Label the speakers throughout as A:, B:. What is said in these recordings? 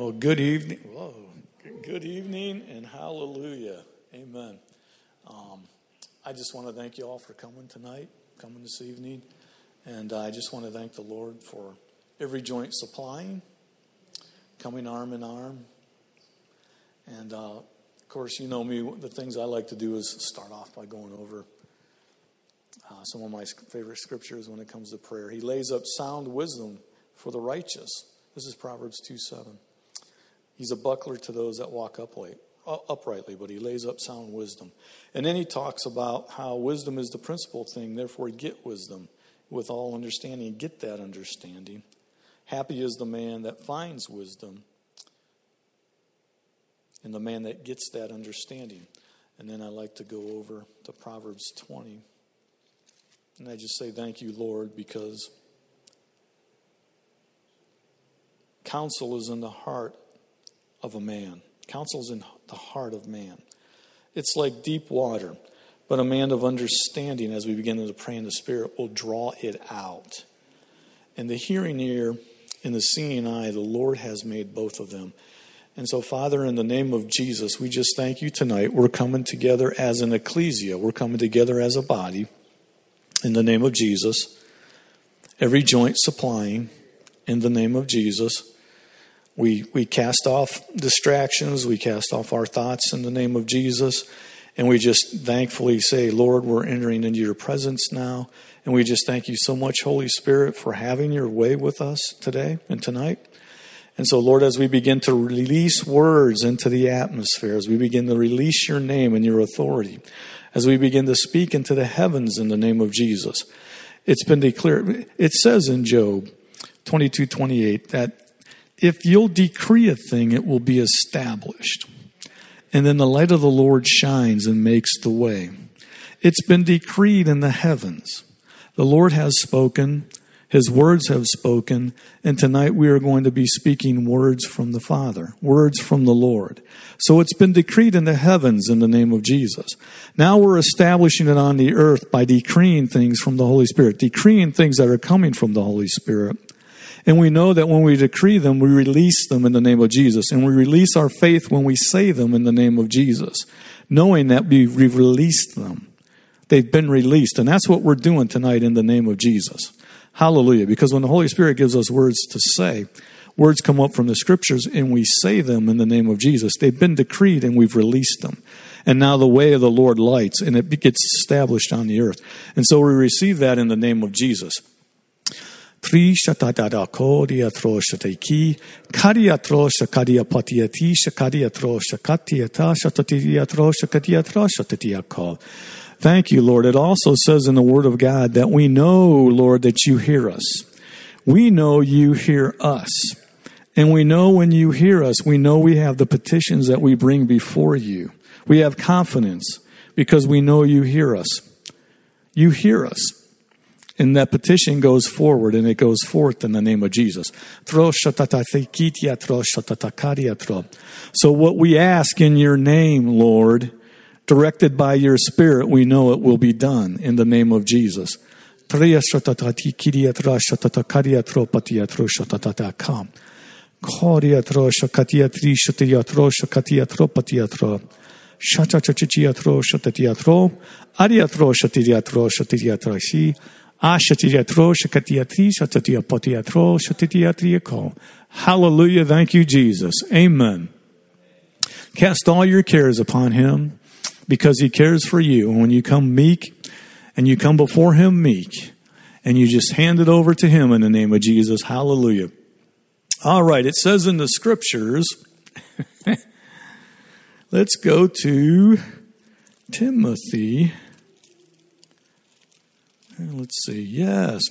A: Well, good evening. Whoa. Good evening and hallelujah. Amen. Um, I just want to thank you all for coming tonight, coming this evening. And I just want to thank the Lord for every joint supplying, coming arm in arm. And uh, of course, you know me, the things I like to do is start off by going over uh, some of my favorite scriptures when it comes to prayer. He lays up sound wisdom for the righteous. This is Proverbs 2 7. He's a buckler to those that walk upright, uprightly, but he lays up sound wisdom. And then he talks about how wisdom is the principal thing, therefore, get wisdom with all understanding. And get that understanding. Happy is the man that finds wisdom and the man that gets that understanding. And then I like to go over to Proverbs 20. And I just say, Thank you, Lord, because counsel is in the heart of a man. Counsel is in the heart of man. It's like deep water, but a man of understanding, as we begin to pray in the Spirit, will draw it out. And the hearing ear and the seeing eye, the Lord has made both of them. And so, Father, in the name of Jesus, we just thank you tonight. We're coming together as an ecclesia, we're coming together as a body in the name of Jesus. Every joint supplying in the name of Jesus. We, we cast off distractions, we cast off our thoughts in the name of Jesus, and we just thankfully say, Lord, we're entering into your presence now. And we just thank you so much, Holy Spirit, for having your way with us today and tonight. And so, Lord, as we begin to release words into the atmosphere, as we begin to release your name and your authority, as we begin to speak into the heavens in the name of Jesus, it's been declared. It says in Job 22 28 that if you'll decree a thing, it will be established. And then the light of the Lord shines and makes the way. It's been decreed in the heavens. The Lord has spoken, His words have spoken, and tonight we are going to be speaking words from the Father, words from the Lord. So it's been decreed in the heavens in the name of Jesus. Now we're establishing it on the earth by decreeing things from the Holy Spirit, decreeing things that are coming from the Holy Spirit. And we know that when we decree them, we release them in the name of Jesus. And we release our faith when we say them in the name of Jesus, knowing that we've released them. They've been released. And that's what we're doing tonight in the name of Jesus. Hallelujah. Because when the Holy Spirit gives us words to say, words come up from the scriptures and we say them in the name of Jesus. They've been decreed and we've released them. And now the way of the Lord lights and it gets established on the earth. And so we receive that in the name of Jesus. Thank you, Lord. It also says in the Word of God that we know, Lord, that you hear us. We know you hear us. And we know when you hear us, we know we have the petitions that we bring before you. We have confidence because we know you hear us. You hear us. And that petition goes forward and it goes forth in the name of Jesus. So, what we ask in your name, Lord, directed by your Spirit, we know it will be done in the name of Jesus. Hallelujah. Thank you, Jesus. Amen. Cast all your cares upon him because he cares for you. And when you come meek and you come before him meek and you just hand it over to him in the name of Jesus. Hallelujah. All right. It says in the scriptures, let's go to Timothy. Let's see. Yes.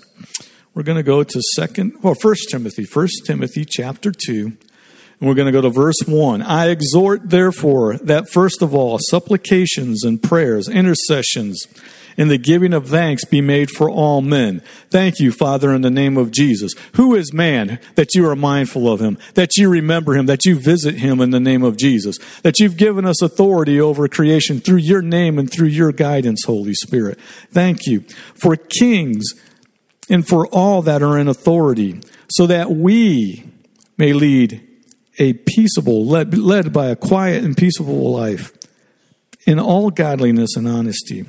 A: We're going to go to second, well, first Timothy, first Timothy chapter two. And we're going to go to verse 1. I exhort, therefore, that first of all, supplications and prayers, intercessions, and the giving of thanks be made for all men. Thank you, Father, in the name of Jesus. Who is man that you are mindful of him, that you remember him, that you visit him in the name of Jesus, that you've given us authority over creation through your name and through your guidance, Holy Spirit. Thank you for kings and for all that are in authority, so that we may lead a peaceable, led, led by a quiet and peaceable life in all godliness and honesty.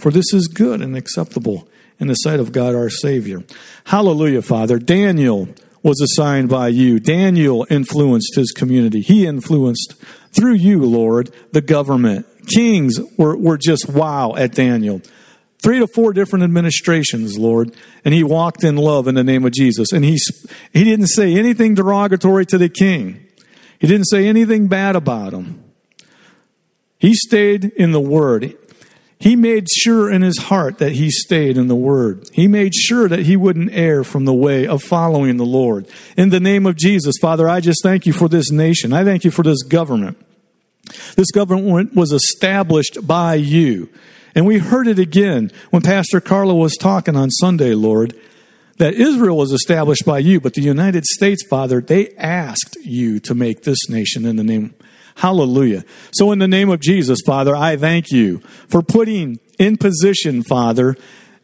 A: For this is good and acceptable in the sight of God our Savior. Hallelujah, Father. Daniel was assigned by you. Daniel influenced his community. He influenced, through you, Lord, the government. Kings were, were just wow at Daniel. Three to four different administrations, Lord. And he walked in love in the name of Jesus. And he, he didn't say anything derogatory to the king. He didn't say anything bad about him. He stayed in the Word. He made sure in his heart that he stayed in the Word. He made sure that he wouldn't err from the way of following the Lord. In the name of Jesus, Father, I just thank you for this nation. I thank you for this government. This government was established by you. And we heard it again when Pastor Carla was talking on Sunday, Lord, that Israel was established by you, but the United States, Father, they asked you to make this nation in the name Hallelujah. So in the name of Jesus, Father, I thank you for putting in position, Father,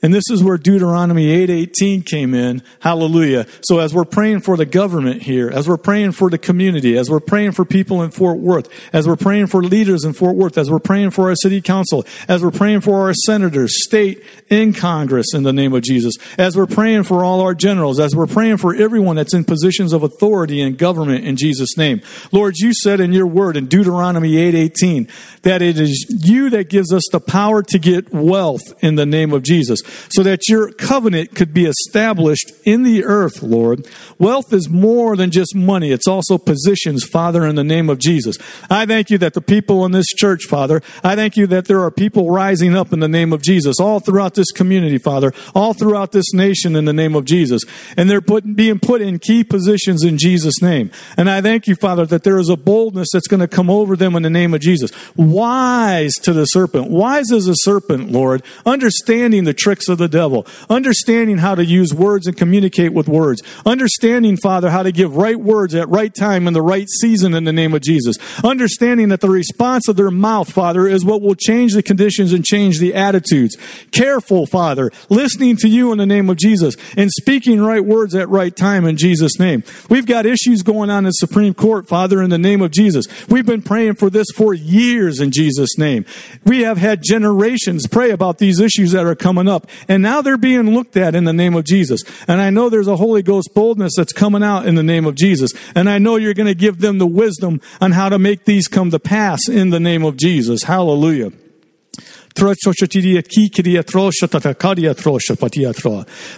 A: and this is where Deuteronomy 8:18 came in. Hallelujah. So as we're praying for the government here, as we're praying for the community, as we're praying for people in Fort Worth, as we're praying for leaders in Fort Worth, as we're praying for our city council, as we're praying for our senators, state and Congress in the name of Jesus, as we're praying for all our generals, as we're praying for everyone that's in positions of authority in government in Jesus name. Lord, you said in your word in Deuteronomy 8:18 that it is you that gives us the power to get wealth in the name of Jesus so that your covenant could be established in the earth, Lord. Wealth is more than just money. It's also positions, Father, in the name of Jesus. I thank you that the people in this church, Father, I thank you that there are people rising up in the name of Jesus all throughout this community, Father, all throughout this nation in the name of Jesus. And they're put, being put in key positions in Jesus' name. And I thank you, Father, that there is a boldness that's going to come over them in the name of Jesus. Wise to the serpent, wise as a serpent, Lord, understanding the tricks of the devil, understanding how to use words and communicate with words, understanding, Father, how to give right words at right time in the right season in the name of Jesus, understanding that the response of their mouth, Father, is what will change the conditions and change the attitudes. Careful, Father, listening to you in the name of Jesus and speaking right words at right time in Jesus' name. We've got issues going on in Supreme Court, Father, in the name of Jesus. We've been praying for this for years in Jesus' name. We have had generations pray about these issues that are coming up. And now they're being looked at in the name of Jesus. And I know there's a Holy Ghost boldness that's coming out in the name of Jesus. And I know you're going to give them the wisdom on how to make these come to pass in the name of Jesus. Hallelujah.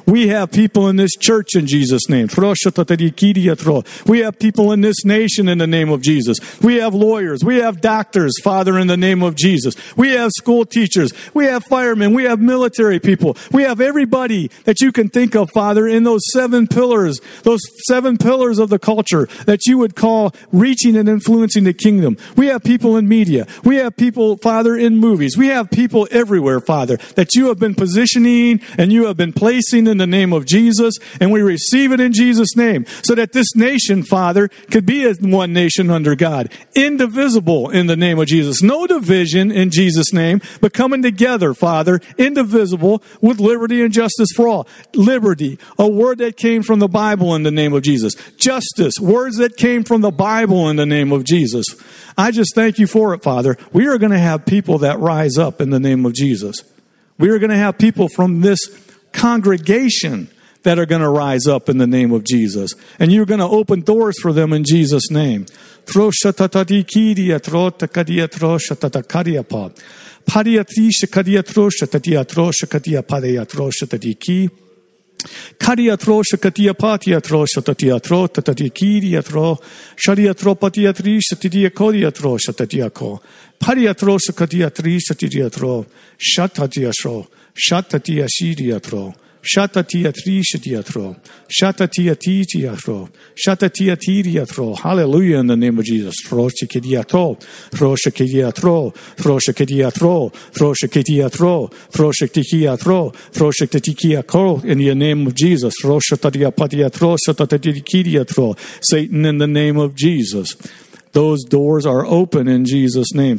A: We have people in this church in Jesus' name. We have people in this nation in the name of Jesus. We have lawyers. We have doctors, Father, in the name of Jesus. We have school teachers. We have firemen. We have military people. We have everybody that you can think of, Father, in those seven pillars, those seven pillars of the culture that you would call reaching and influencing the kingdom. We have people in media. We have people, Father, in movies. We have people people everywhere, Father, that you have been positioning and you have been placing in the name of Jesus, and we receive it in Jesus' name, so that this nation, Father, could be one nation under God, indivisible in the name of Jesus. No division in Jesus' name, but coming together, Father, indivisible with liberty and justice for all. Liberty, a word that came from the Bible in the name of Jesus. Justice, words that came from the Bible in the name of Jesus. I just thank you for it, Father. We are going to have people that rise up in the name of Jesus. We are going to have people from this congregation that are going to rise up in the name of Jesus. And you're going to open doors for them in Jesus' name. Kariatro shakatia patiatro shatatiatro tatatiakiriatro shariatro patiatri shatidia kodiatro shatatiako pariatro shakatiatri shatiriatro shatatiasho shatatiashiriatro Shatatia trishatiatro. Shatatia titiatro. Shatatia tiriatro. Hallelujah in the name of Jesus. Throshikediatro. Throshikediatro. Throshikediatro. Throshikediatro. Throshikediatro. Throshikediatro. In the name of Jesus. Throshatatia patiatro. Shatatatikidiatro. Satan in the name of Jesus. Those doors are open in Jesus' name.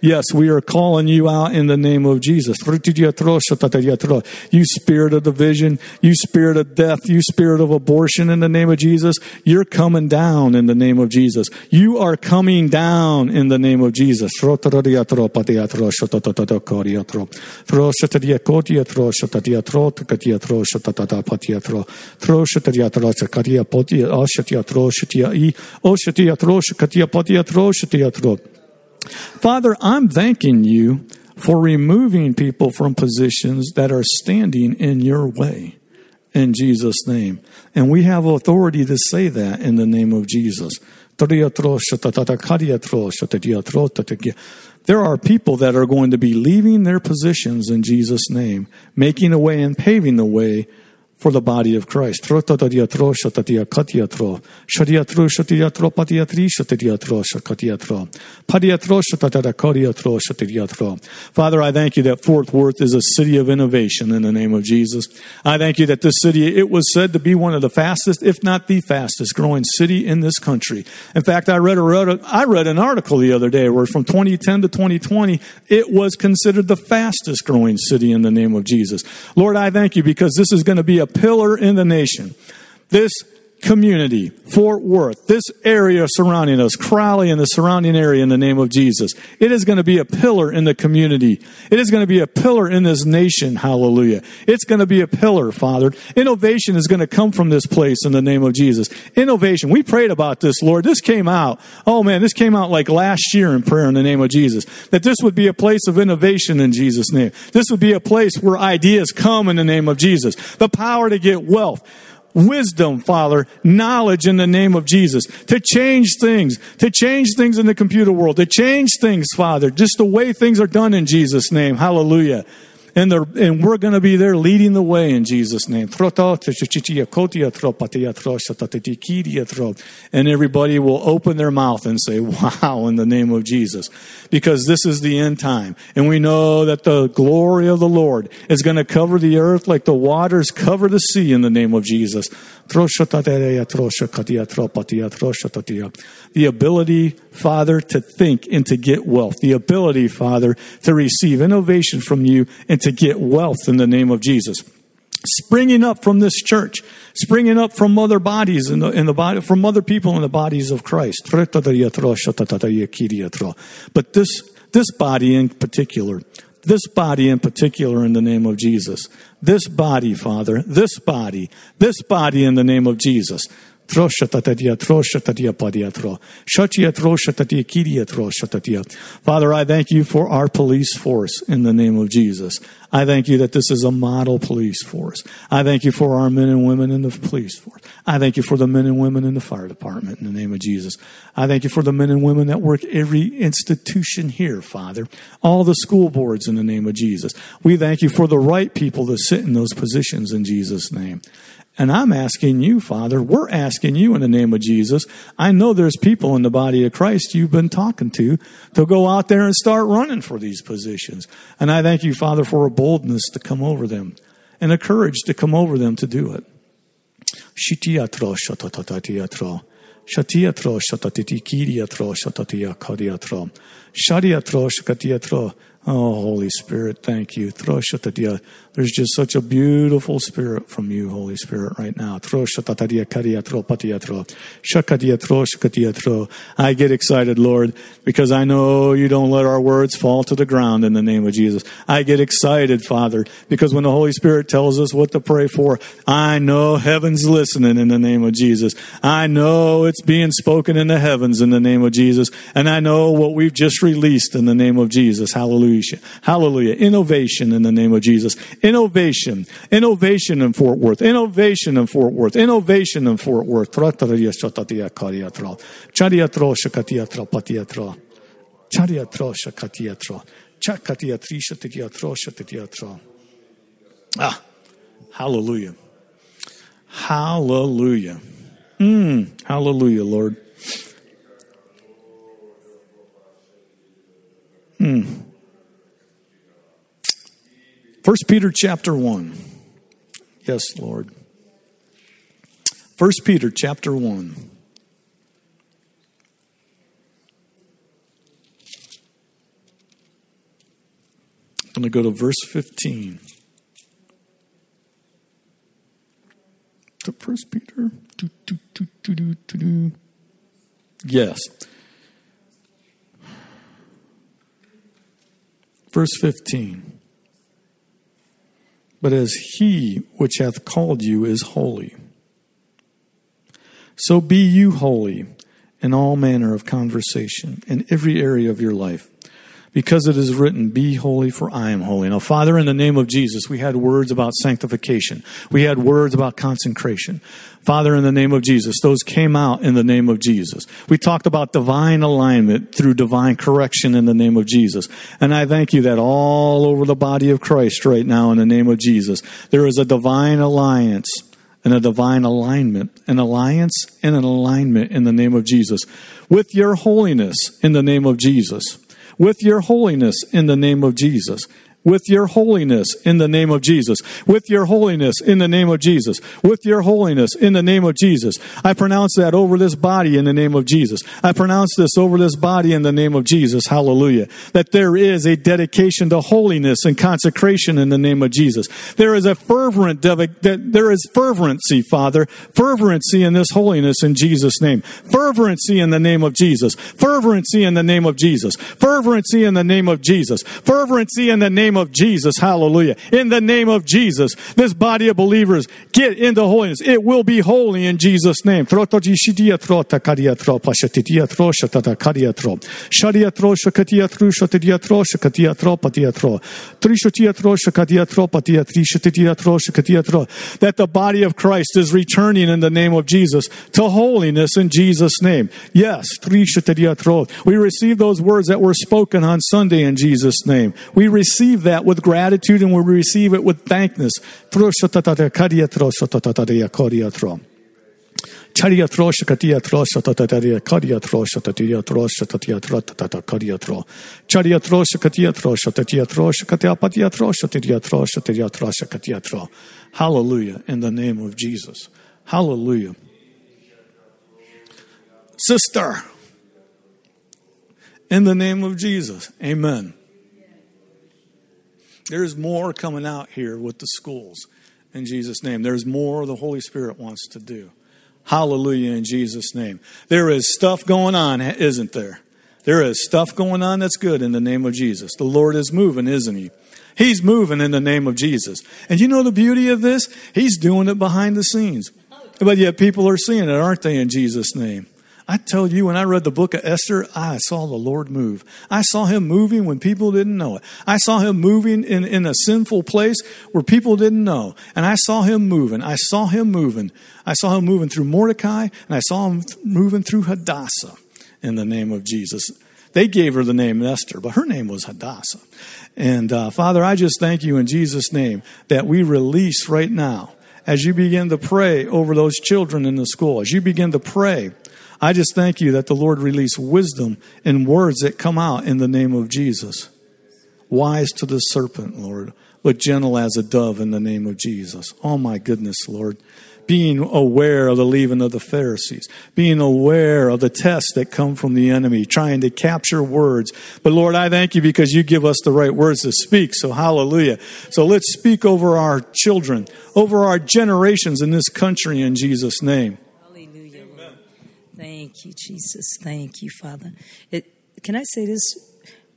A: Yes, we are calling you out in the name of Jesus. You spirit of division, you spirit of death, you spirit of abortion in the name of Jesus, you're coming down in the name of Jesus. You are coming down in the name of Jesus. Father, I'm thanking you for removing people from positions that are standing in your way in Jesus' name. And we have authority to say that in the name of Jesus. There are people that are going to be leaving their positions in Jesus' name, making a way and paving the way for the body of Christ. Father, I thank you that Fort Worth is a city of innovation in the name of Jesus. I thank you that this city, it was said to be one of the fastest, if not the fastest growing city in this country. In fact, I read, a, I read an article the other day where from 2010 to 2020, it was considered the fastest growing city in the name of Jesus. Lord, I thank you because this is going to be a pillar in the nation. This community, Fort Worth, this area surrounding us, Crowley and the surrounding area in the name of Jesus. It is going to be a pillar in the community. It is going to be a pillar in this nation. Hallelujah. It's going to be a pillar, Father. Innovation is going to come from this place in the name of Jesus. Innovation. We prayed about this, Lord. This came out. Oh man, this came out like last year in prayer in the name of Jesus. That this would be a place of innovation in Jesus' name. This would be a place where ideas come in the name of Jesus. The power to get wealth wisdom, Father, knowledge in the name of Jesus, to change things, to change things in the computer world, to change things, Father, just the way things are done in Jesus' name. Hallelujah and, and we're going to be there leading the way in Jesus' name. And everybody will open their mouth and say, Wow, in the name of Jesus. Because this is the end time. And we know that the glory of the Lord is going to cover the earth like the waters cover the sea in the name of Jesus. The ability, Father, to think and to get wealth. The ability, Father, to receive innovation from you and to get wealth in the name of Jesus. Springing up from this church, springing up from other bodies in the, in the body, from other people in the bodies of Christ. But this, this body in particular, this body in particular in the name of Jesus. This body, Father, this body, this body in the name of Jesus. Father, I thank you for our police force in the name of Jesus. I thank you that this is a model police force. I thank you for our men and women in the police force. I thank you for the men and women in the fire department in the name of Jesus. I thank you for the men and women that work every institution here, Father. All the school boards in the name of Jesus. We thank you for the right people to sit in those positions in Jesus' name. And I'm asking you, Father, we're asking you in the name of Jesus. I know there's people in the body of Christ you've been talking to to go out there and start running for these positions. And I thank you, Father, for a boldness to come over them and a courage to come over them to do it. Shatiatro shatatatiatro. Shatiatro shatatitikidiatro shatatiakadiatro. Shadiatro shakatiatro. Oh, Holy Spirit, thank you. There's just such a beautiful spirit from you, Holy Spirit, right now. I get excited, Lord, because I know you don't let our words fall to the ground in the name of Jesus. I get excited, Father, because when the Holy Spirit tells us what to pray for, I know heaven's listening in the name of Jesus. I know it's being spoken in the heavens in the name of Jesus. And I know what we've just released in the name of Jesus. Hallelujah. Hallelujah. Innovation in the name of Jesus. Innovation. Innovation in Fort Worth. Innovation in Fort Worth. Innovation in Fort Worth. Chariatro shakatiatro patiatro. Chariatro shakatiatro. Chakatiatri shatiatro shatiatro. Ah, hallelujah. Hallelujah. Mm, hallelujah, Lord. Mm. 1 Peter chapter 1. Yes, Lord. 1 Peter chapter 1. I'm going to go to verse 15. To 1 Peter. Do, do, do, yes. Verse 15. But as he which hath called you is holy, so be you holy in all manner of conversation, in every area of your life because it is written, Be holy, for I am holy. Now, Father, in the name of Jesus, we had words about sanctification. We had words about consecration. Father, in the name of Jesus, those came out in the name of Jesus. We talked about divine alignment through divine correction in the name of Jesus. And I thank you that all over the body of Christ right now, in the name of Jesus, there is a divine alliance and a divine alignment, an alliance and an alignment in the name of Jesus with your holiness in the name of Jesus with your holiness in the name of Jesus with your holiness in the name of Jesus. With your holiness in the name of Jesus. With your holiness in the name of Jesus. I pronounce that over this body in the name of Jesus. I pronounce this over this body in the name of Jesus. Hallelujah. That there is a dedication to holiness and consecration in the name of Jesus. There is a fervent, there is fervency, Father, fervency in this holiness in Jesus' name. Fervency in the name of Jesus. Fervency in the name of Jesus. Fervency in the name of Jesus. Fervency in the name name of Jesus. Hallelujah. In the name of Jesus, this body of believers get into holiness. It will be holy in Jesus' name. That the body of Christ is returning in the name of Jesus to holiness in Jesus' name. Yes, we receive those words that were spoken on Sunday in Jesus' name. We receive that with gratitude and we receive it with thankness. Hallelujah in the name of Jesus. Hallelujah. Sister, in the name of Jesus. Amen. There's more coming out here with the schools in Jesus' name. There's more the Holy Spirit wants to do. Hallelujah in Jesus' name. There is stuff going on, isn't there? There is stuff going on that's good in the name of Jesus. The Lord is moving, isn't He? He's moving in the name of Jesus. And you know the beauty of this? He's doing it behind the scenes. But yet people are seeing it, aren't they, in Jesus' name? I tell you, when I read the book of Esther, I saw the Lord move. I saw him moving when people didn't know it. I saw him moving in, in a sinful place where people didn't know. And I saw him moving. I saw him moving. I saw him moving through Mordecai, and I saw him moving through Hadassah in the name of Jesus. They gave her the name Esther, but her name was Hadassah. And uh, Father, I just thank you in Jesus' name that we release right now as you begin to pray over those children in the school, as you begin to pray I just thank you that the Lord release wisdom and words that come out in the name of Jesus. Wise to the serpent, Lord, but gentle as a dove in the name of Jesus. Oh my goodness, Lord. Being aware of the leaven of the Pharisees, being aware of the tests that come from the enemy, trying to capture words. But Lord, I thank you because you give us the right words to speak. So hallelujah. So let's speak over our children, over our generations in this country in Jesus' name.
B: Thank you, Jesus. Thank you, Father. It, can I say this?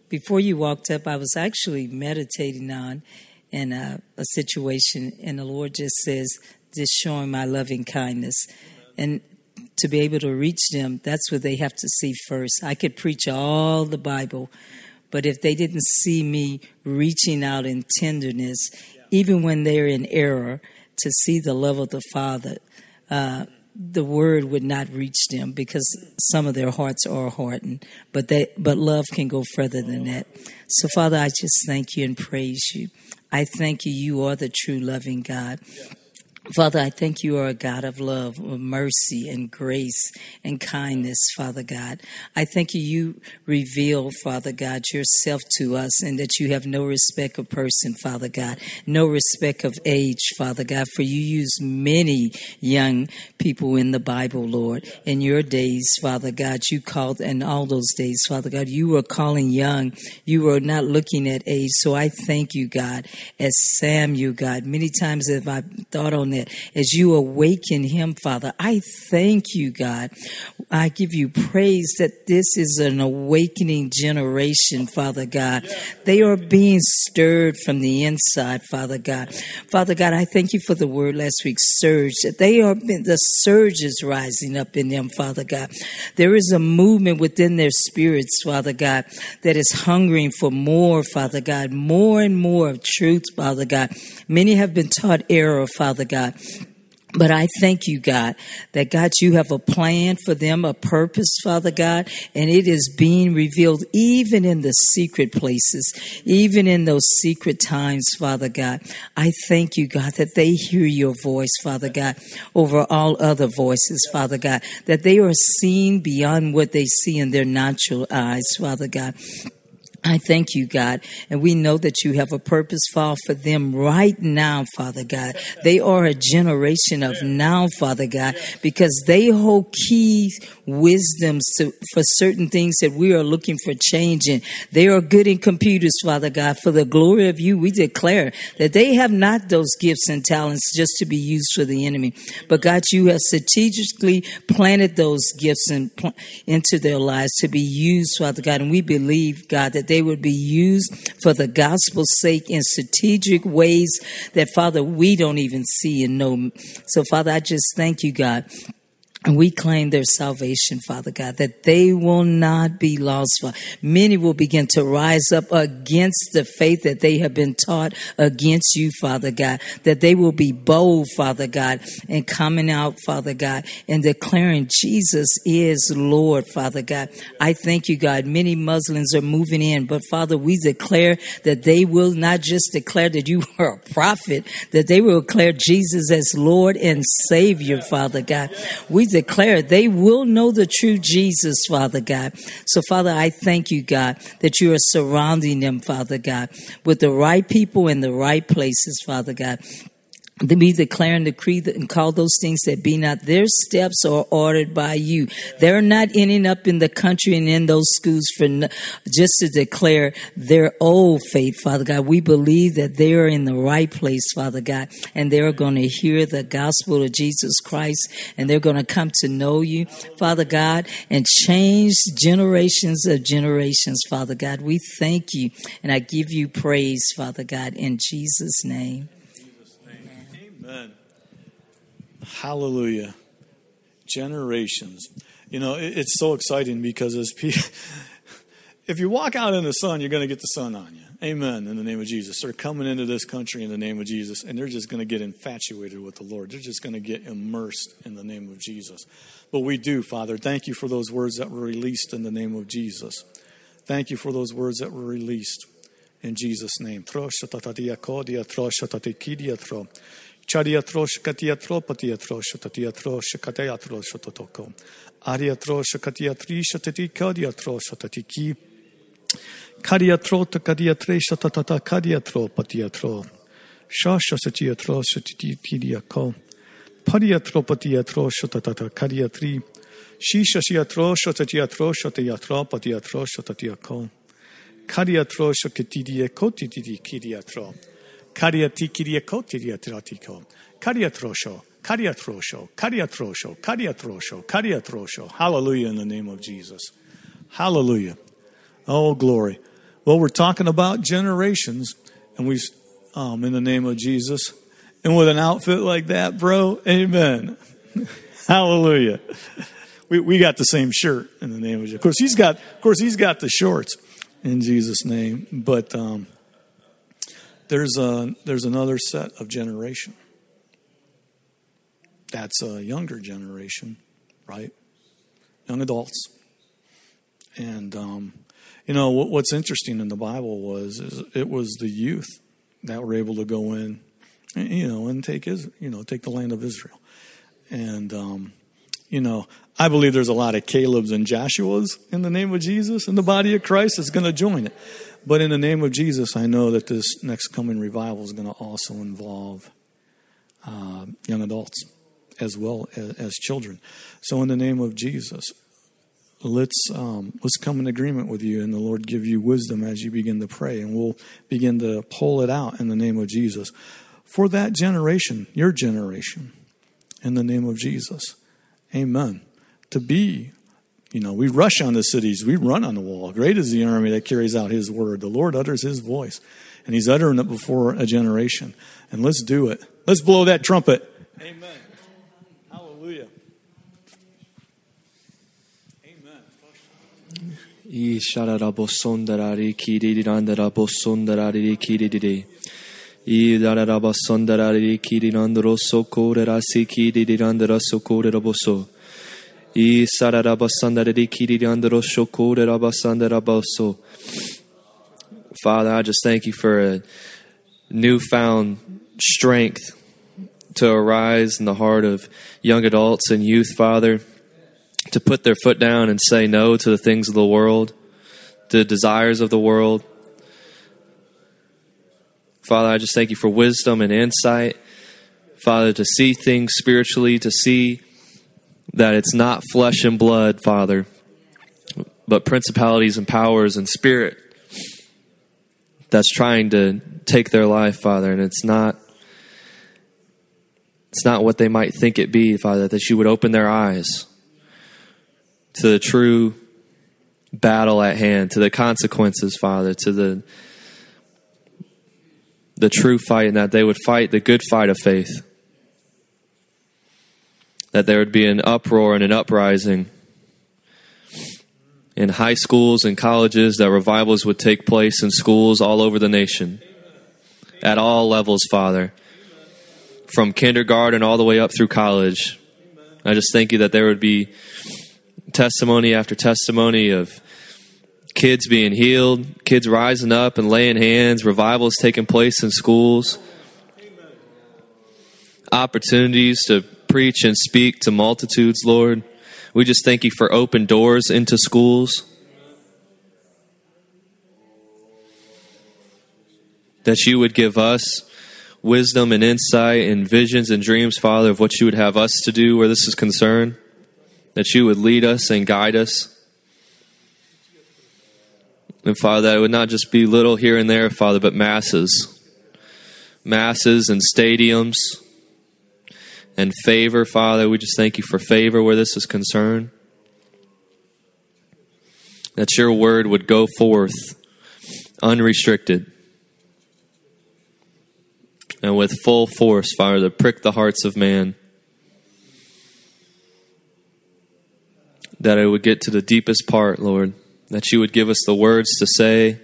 B: Before you walked up, I was actually meditating on in a, a situation, and the Lord just says, just showing my loving kindness. And to be able to reach them, that's what they have to see first. I could preach all the Bible, but if they didn't see me reaching out in tenderness, even when they're in error, to see the love of the Father, uh, the word would not reach them because some of their hearts are hardened but they but love can go further than that. So father i just thank you and praise you. I thank you. You are the true loving god Father, I thank you are a God of love, of mercy and grace and kindness, Father God. I thank you, you reveal, Father God, yourself to us and that you have no respect of person, Father God, no respect of age, Father God, for you use many young people in the Bible, Lord. In your days, Father God, you called, and all those days, Father God, you were calling young. You were not looking at age. So I thank you, God, as Sam, you, God. Many times have I thought on that as you awaken him, Father. I thank you, God. I give you praise that this is an awakening generation, Father God. They are being stirred from the inside, Father God. Father God, I thank you for the word last week, surge. They are the surge is rising up in them, Father God. There is a movement within their spirits, Father God, that is hungering for more, Father God, more and more of truth, Father God. Many have been taught error, Father God. But I thank you, God, that God, you have a plan for them, a purpose, Father God, and it is being revealed even in the secret places, even in those secret times, Father God. I thank you, God, that they hear your voice, Father God, over all other voices, Father God, that they are seeing beyond what they see in their natural eyes, Father God. I thank you, God. And we know that you have a purpose for them right now, Father God. They are a generation of now, Father God, because they hold key wisdoms to, for certain things that we are looking for changing. They are good in computers, Father God. For the glory of you, we declare that they have not those gifts and talents just to be used for the enemy. But God, you have strategically planted those gifts in, into their lives to be used, Father God. And we believe, God, that they would be used for the gospel's sake in strategic ways that, Father, we don't even see and know. So, Father, I just thank you, God and we claim their salvation, Father God, that they will not be lost. Many will begin to rise up against the faith that they have been taught against you, Father God, that they will be bold, Father God, and coming out, Father God, and declaring Jesus is Lord, Father God. I thank you, God. Many Muslims are moving in, but Father, we declare that they will not just declare that you are a prophet, that they will declare Jesus as Lord and Savior, Father God. We declare they will know the true Jesus, Father God. So, Father, I thank you, God, that you are surrounding them, Father God, with the right people in the right places, Father God we declare and decree and call those things that be not. Their steps are ordered by you. They're not ending up in the country and in those schools for just to declare their old faith, Father God. We believe that they are in the right place, Father God, and they're going to hear the gospel of Jesus Christ and they're going to come to know you, Father God, and change generations of generations, Father God. We thank you and I give you praise, Father God, in Jesus' name.
A: Amen. Hallelujah. Generations. You know, it's so exciting because as people, if you walk out in the sun, you're going to get the sun on you. Amen. In the name of Jesus. They're coming into this country in the name of Jesus, and they're just going to get infatuated with the Lord. They're just going to get immersed in the name of Jesus. But we do, Father. Thank you for those words that were released in the name of Jesus. Thank you for those words that were released in Jesus' name. Chariatrosh katiatro patiatrosh tatiatrosh katayatrosh totoko. Ariatrosh katiatrisha tatikadiatrosh tatiki. Kadiatro takadiatresha tatata kadiatro patiatro. Shasha satiatro satitidiako. Padiatro patiatro tatata kadiatri. Shisha siatro tatiatro tatiatro patiatro tatiako. Kadiatro katidiako titidikidiatro. Kariatikiriako tiriatratiko. Kariatrosho. Kariatrosho. Kariatrosho. Kariatrosho. Kariatrosho. Hallelujah in the name of Jesus. Hallelujah. Oh, glory. Well, we're talking about generations, and we, um, in the name of Jesus, and with an outfit like that, bro, amen. Hallelujah. We, we got the same shirt in the name of Jesus. Of course, he's got, of course, he's got the shorts in Jesus' name, but, um, there's, a, there's another set of generation. That's a younger generation, right? Young adults. And, um, you know, what's interesting in the Bible was is it was the youth that were able to go in you know, and take his, you know, take the land of Israel. And, um, you know, I believe there's a lot of Caleb's and Joshua's in the name of Jesus in the body of Christ that's going to join it. But in the name of Jesus, I know that this next coming revival is going to also involve uh, young adults as well as, as, children. So, in the name of Jesus, let's um, let's come in agreement with you, and the Lord give you wisdom as you begin to pray, and we'll begin to pull it out in the name of Jesus for that generation, your generation, in the name of Jesus. Amen. To be, you know, we rush on the cities, we run on the wall. Great is the army that carries out his word. The Lord utters his voice, and he's uttering it before a generation. And let's do it. Let's blow that trumpet. Amen. Hallelujah. Amen.
C: I dararaba sondarari kirinandro sokore si kirirandra sokore raboso. I. Father, I just thank you for a newfound strength to arise in the heart of young adults and youth, Father, to put their foot down and say no to the things of the world, the desires of the world Father, I just thank you for wisdom and insight. Father, to see things spiritually, to see that it's not flesh and blood, Father, but principalities and powers and spirit that's trying to take their life, Father, and it's not it's not what they might think it be, Father, that you would open their eyes to the true battle at hand, to the consequences, Father, to the the true fight and that they would fight the good fight of faith. That there would be an uproar and an uprising in high schools and colleges, that revivals would take place in schools all over the nation at all levels, Father, from kindergarten all the way up through college. I just thank you that there would be testimony after testimony of kids being healed, kids rising up and laying hands, revivals taking place in schools, opportunities to preach and speak to multitudes, Lord. We just thank you for open doors into schools. That you would give us wisdom and insight and visions and dreams, Father, of what you would have us to do where this is concerned. That you would lead us and guide us. And Father, that it would not just be little here and there, Father, but masses. Masses and stadiums and favor, Father. We just thank you for favor where this is concerned. That your word would go forth unrestricted and with full force, Father, to prick the hearts of man. That it would get to the deepest part, Lord that you would give us the words to say.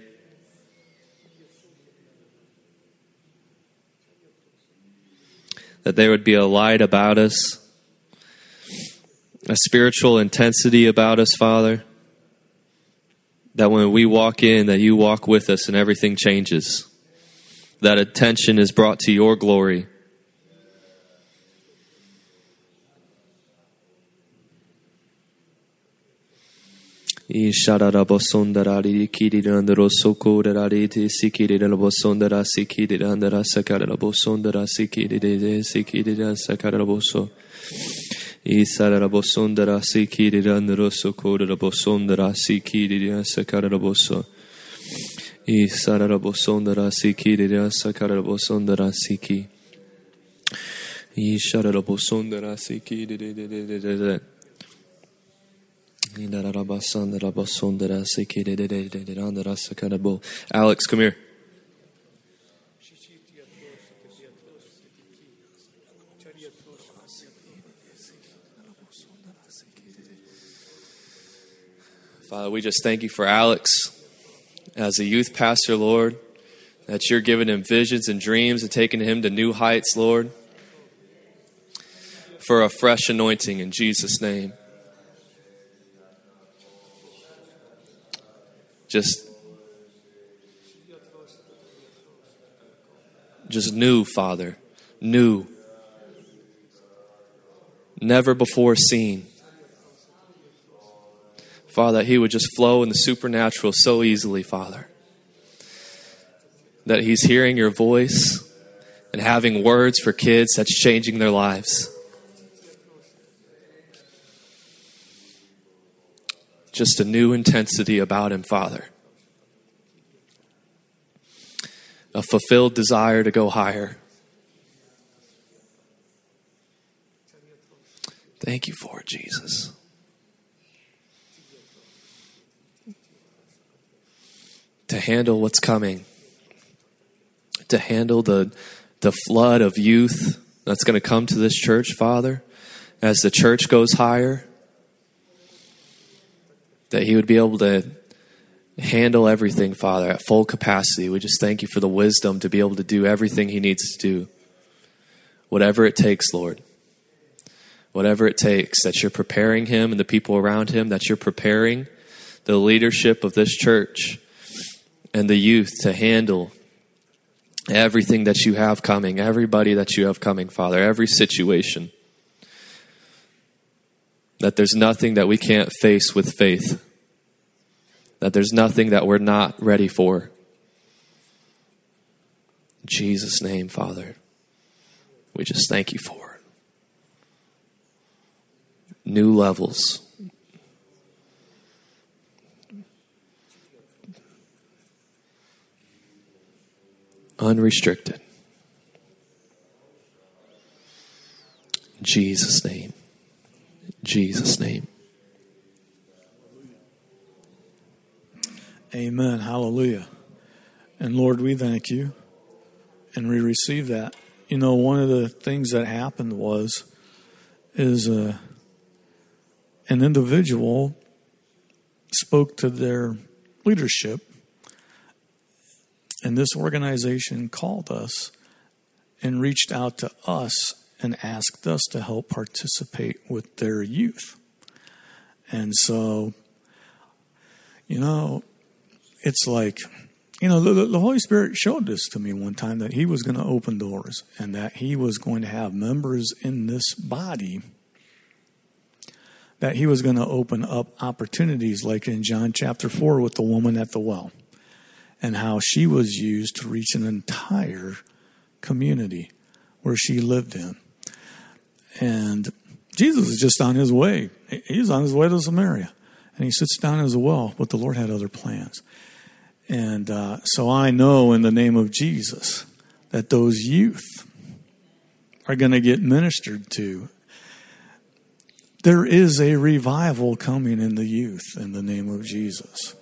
C: That there would be a light about us, a spiritual intensity about us, Father. That when we walk in, that you walk with us and everything changes. That attention is brought to your glory. Isharabosondarari kirirandro sokorari sikirirabosondara sikirirandara sakarabosondara sikirire sikirira sakaraboso Isarabosondara sikirirandro sokorabosondara sikirira sakaraboso Isarabosondara sikirira sakarabosondara siki. Isharabosondara sikirira Alex, come here. Father, we just thank you for Alex as a youth pastor, Lord, that you're giving him visions and dreams and taking him to new heights, Lord, for a fresh anointing in Jesus' name. Just just new, Father. new, never before seen. Father, He would just flow in the supernatural so easily, Father. That He's hearing your voice and having words for kids that's changing their lives. Just a new intensity about Him, Father. A fulfilled desire to go higher. Thank you for it, Jesus. To handle what's coming, to handle the, the flood of youth that's going to come to this church, Father, as the church goes higher, that He would be able to handle everything, Father, at full capacity. We just thank you for the wisdom to be able to do everything He needs to do. Whatever it takes, Lord. Whatever it takes, that you're preparing Him and the people around Him, that you're preparing the leadership of this church and the youth to handle everything that you have coming, everybody that you have coming, Father, every situation. That there's nothing that we can't face with faith. That there's nothing that we're not ready for. In Jesus' name, Father, we just thank you for it. New levels. Unrestricted. In Jesus' name. Jesus' name.
A: Amen. Hallelujah. And Lord, we thank you and we receive that. You know, one of the things that happened was is uh, an individual spoke to their leadership, and this organization called us and reached out to us and asked us to help participate with their youth. And so, you know, it's like, you know, the, the Holy Spirit showed this to me one time that He was going to open doors and that He was going to have members in this body, that He was going to open up opportunities, like in John chapter 4 with the woman at the well, and how she was used to reach an entire community where she lived in. And Jesus is just on his way. He's on his way to Samaria. And he sits down as well, but the Lord had other plans. And uh, so I know in the name of Jesus that those youth are going to get ministered to. There is a revival coming in the youth in the name of Jesus.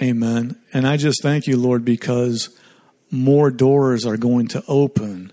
A: Amen. And I just thank you, Lord, because more doors are going to open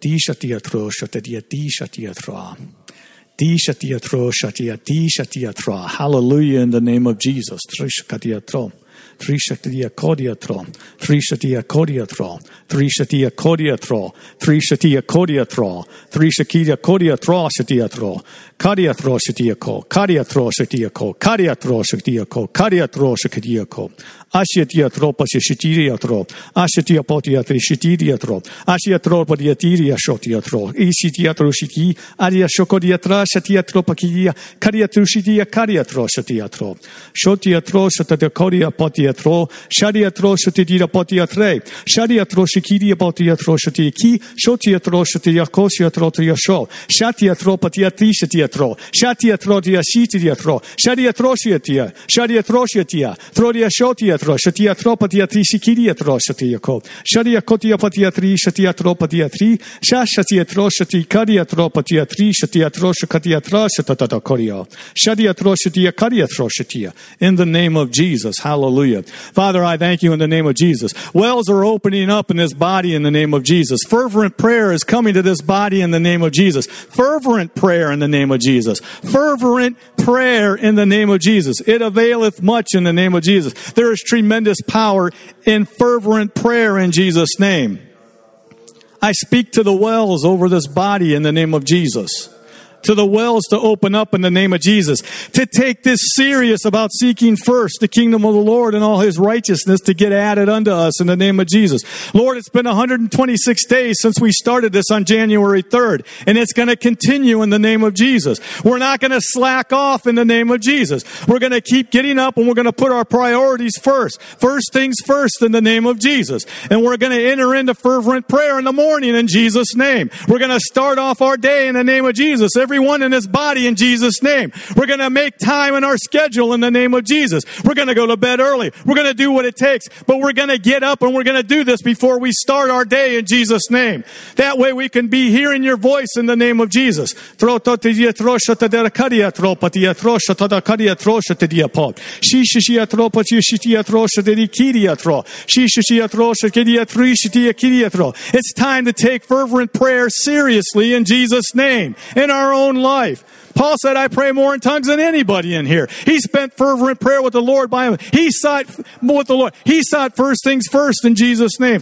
A: Dish adiatro shatadiadish adiatra. Disha diatro shatia disha diatra. Hallelujah in the name of Jesus. Trisha diatro. Trishatia Kodiatro, Trishatia Kodiatro, Trishatia Kodiatro, Trishatia Kodiatro, Trishakia Kodiatro Shatiatro, Kadiatro Shatiako, Kadiatro Shatiako, Kadiatro Shatiako, Kadiatro Shatiako, Ashiatiatro Pasishitiriatro, Ashitiapotiatri Shitiriatro, Ashiatro Padiatiria Shotiatro, Isitiatro Shiki, Aria Shokodiatra Shatiatro Pakilia, Kadiatru Shitia Kadiatro Shatiatro, Shotiatro Shatakoria Potia shatacoria potiatro. Shariatro shatidira potiatre. Shariatro shikiria potiatro shatiki. Shotiatro shatiacosiatro triasho. Shatiatro patiatri shatiatro. Shatiatro diashitiriatro. Shariatro shiatia. Shariatro shiatia. Throdia shotia diatro, shatia tropa diatri sikiriatro shatiako, sharia kotia patiatri shatia tropa diatri, shatia tro shati karia tropa diatri shatia tro shakatia tro shatata korio, shatia tro shatia karia tro shatia. In the name of Jesus, hallelujah. Hallelujah. Father, I thank you in the name of Jesus. Wells are opening up in this body in the name of Jesus. Fervent prayer is coming to this body in the name of Jesus. Fervent prayer in the name of Jesus. Fervent prayer in the name of Jesus. It availeth much in the name of Jesus. There is tremendous power in fervent prayer in Jesus' name. I speak to the wells over this body in the name of Jesus to the wells to open up in the name of Jesus, to take this serious about seeking first the kingdom of the Lord and all his righteousness to get added unto us in the name of Jesus. Lord, it's been 126 days since we started this on January 3rd, and it's going to continue in the name of Jesus. We're not going to slack off in the name of Jesus. We're going to keep getting up and we're going to put our priorities first. First things first in the name of Jesus. And we're going to enter into fervent prayer in the morning in Jesus' name. We're going to start off our day in the name of Jesus. Every everyone in his body in Jesus' name. We're going to make time in our schedule in the name of Jesus. We're going to go to bed early. We're going to do what it takes, but we're going to get up and we're going to do this before we start our day in Jesus' name. That way we can be hearing your voice in the name of Jesus. It's time to take fervent prayer seriously in Jesus' name in our own life. Paul said, I pray more in tongues than anybody in here. He spent fervent prayer with the Lord by him. He sought with the Lord. He sought first things first in Jesus' name.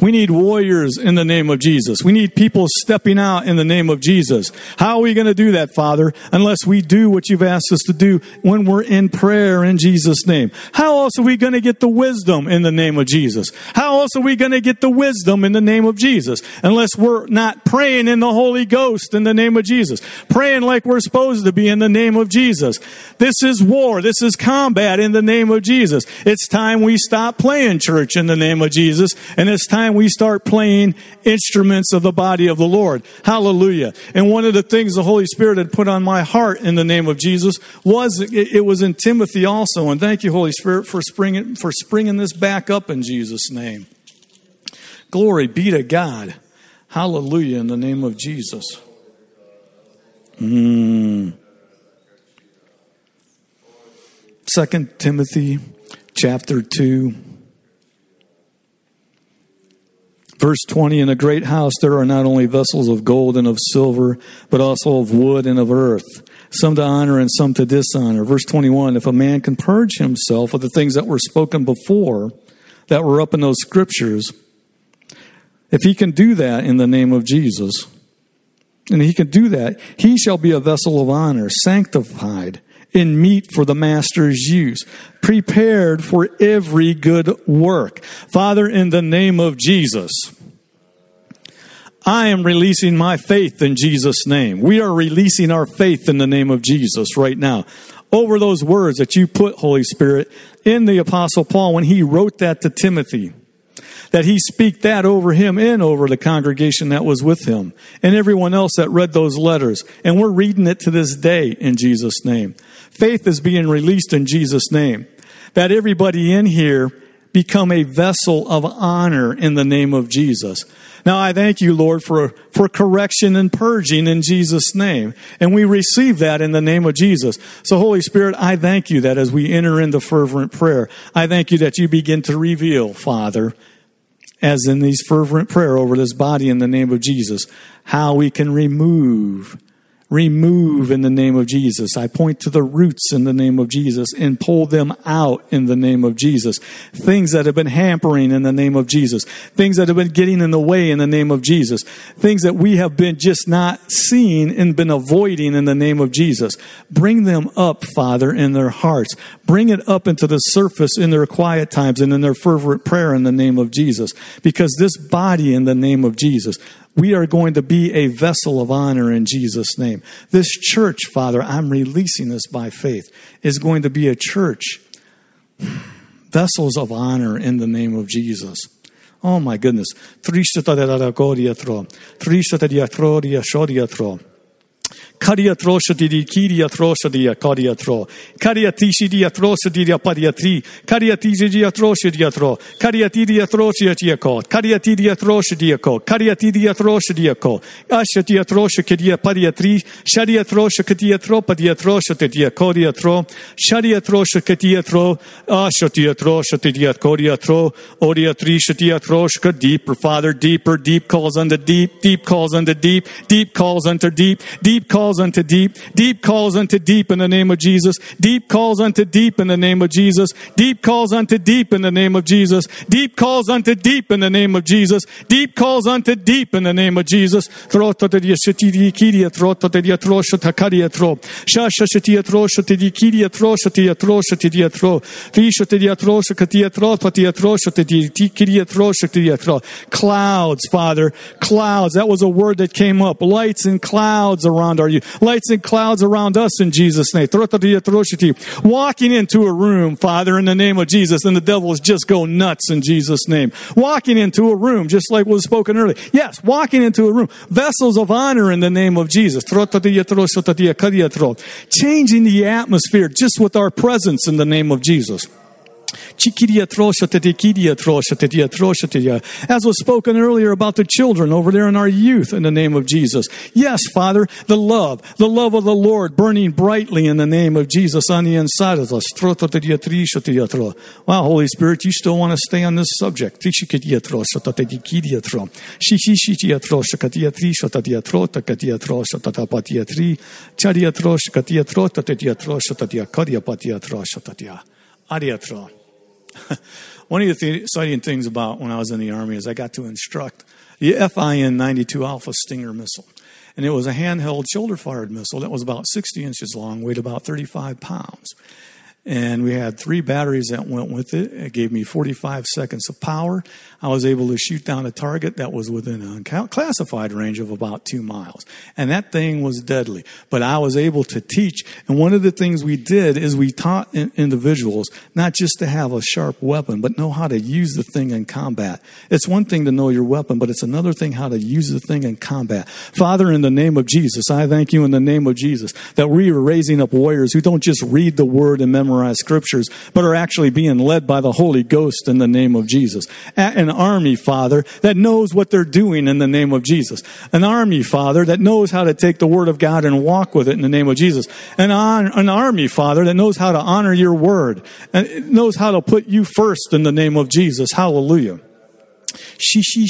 A: We need warriors in the name of Jesus. We need people stepping out in the name of Jesus. How are we going to do that, Father, unless we do what you've asked us to do when we're in prayer in Jesus' name? How else are we going to get the wisdom in the name of Jesus? How else are we going to get the wisdom in the name of Jesus unless we're not praying in the Holy Ghost in the name of Jesus? Praying like we're supposed to be in the name of Jesus. This is war. This is combat in the name of Jesus. It's time we stop playing church in the name of Jesus and it's time we start playing instruments of the body of the Lord. Hallelujah. And one of the things the Holy Spirit had put on my heart in the name of Jesus was it was in Timothy also. And thank you, Holy Spirit, for springing, for springing this back up in Jesus' name. Glory be to God. Hallelujah in the name of Jesus. Mm. 2 Timothy chapter 2 Verse 20 In a great house there are not only vessels of gold and of silver, but also of wood and of earth, some to honor and some to dishonor. Verse 21 If a man can purge himself of the things that were spoken before, that were up in those scriptures, if he can do that in the name of Jesus, and he can do that, he shall be a vessel of honor, sanctified in meet for the master's use, prepared for every good work. Father, in the name of Jesus, I am releasing my faith in Jesus' name. We are releasing our faith in the name of Jesus right now. Over those words that you put, Holy Spirit, in the Apostle Paul when he wrote that to Timothy that he speak that over him and over the congregation that was with him and everyone else that read those letters. And we're reading it to this day in Jesus' name. Faith is being released in Jesus' name. That everybody in here become a vessel of honor in the name of Jesus. Now I thank you, Lord, for, for correction and purging in Jesus' name. And we receive that in the name of Jesus. So Holy Spirit, I thank you that as we enter into fervent prayer, I thank you that you begin to reveal, Father, as in these fervent prayer over this body in the name of Jesus, how we can remove remove in the name of Jesus. I point to the roots in the name of Jesus and pull them out in the name of Jesus. Things that have been hampering in the name of Jesus. Things that have been getting in the way in the name of Jesus. Things that we have been just not seeing and been avoiding in the name of Jesus. Bring them up, Father, in their hearts. Bring it up into the surface in their quiet times and in their fervent prayer in the name of Jesus. Because this body in the name of Jesus we are going to be a vessel of honor in Jesus' name. This church, Father, I'm releasing this by faith, is going to be a church, vessels of honor in the name of Jesus. Oh my goodness. Karia troshadidia, kiria trosadia, karia tro. Karia tishidia trosadidia padia tri. Karia tishidia trosadia tro. Karia tidia trosadia ko. Karia tidia trosadia ko. Karia tidia trosadia ko. Ashadia troshakadia padia tri. Shadia troshakadia tro padia trosadia kodia tro. Shadia troshakadia tro. Ashadia trosadia kodia tro. Odia tri shadia troshka. Deeper, Father, deeper. Deep calls unto deep. Deep calls unto deep. Deep calls unto deep. Deep calls unto deep. Deep calls unto deep in the name of Jesus. Deep calls unto deep in the name of Jesus. Deep calls unto deep in the name of Jesus. Deep calls unto deep in the name of Jesus. Deep calls unto deep in the name of Jesus. Clouds, Father. Clouds. That was a word that came up. Lights and clouds around our. Lights and clouds around us in Jesus' name. Walking into a room, Father, in the name of Jesus, and the devils just go nuts in Jesus' name. Walking into a room, just like was spoken earlier. Yes, walking into a room. Vessels of honor in the name of Jesus. Changing the atmosphere just with our presence in the name of Jesus. As was spoken earlier about the children over there in our youth in the name of Jesus. Yes, Father, the love, the love of the Lord burning brightly in the name of Jesus on the inside of us. Wow, Holy Spirit, you still want to stay on this subject. Ariatro. One of the exciting things about when I was in the Army is I got to instruct the FIM 92 Alpha Stinger missile. And it was a handheld shoulder fired missile that was about 60 inches long, weighed about 35 pounds. And we had three batteries that went with it. It gave me 45 seconds of power. I was able to shoot down a target that was within a classified range of about two miles. And that thing was deadly. But I was able to teach. And one of the things we did is we taught individuals not just to have a sharp weapon, but know how to use the thing in combat. It's one thing to know your weapon, but it's another thing how to use the thing in combat. Father, in the name of Jesus, I thank you in the name of Jesus that we are raising up warriors who don't just read the word and memorize scriptures, but are actually being led by the Holy Ghost in the name of Jesus. An army, Father, that knows what they're doing in the name of Jesus. An army, Father, that knows how to take the Word of God and walk with it in the name of Jesus. An, an army, Father, that knows how to honor your Word and knows how to put you first in the name of Jesus. Hallelujah. Shishi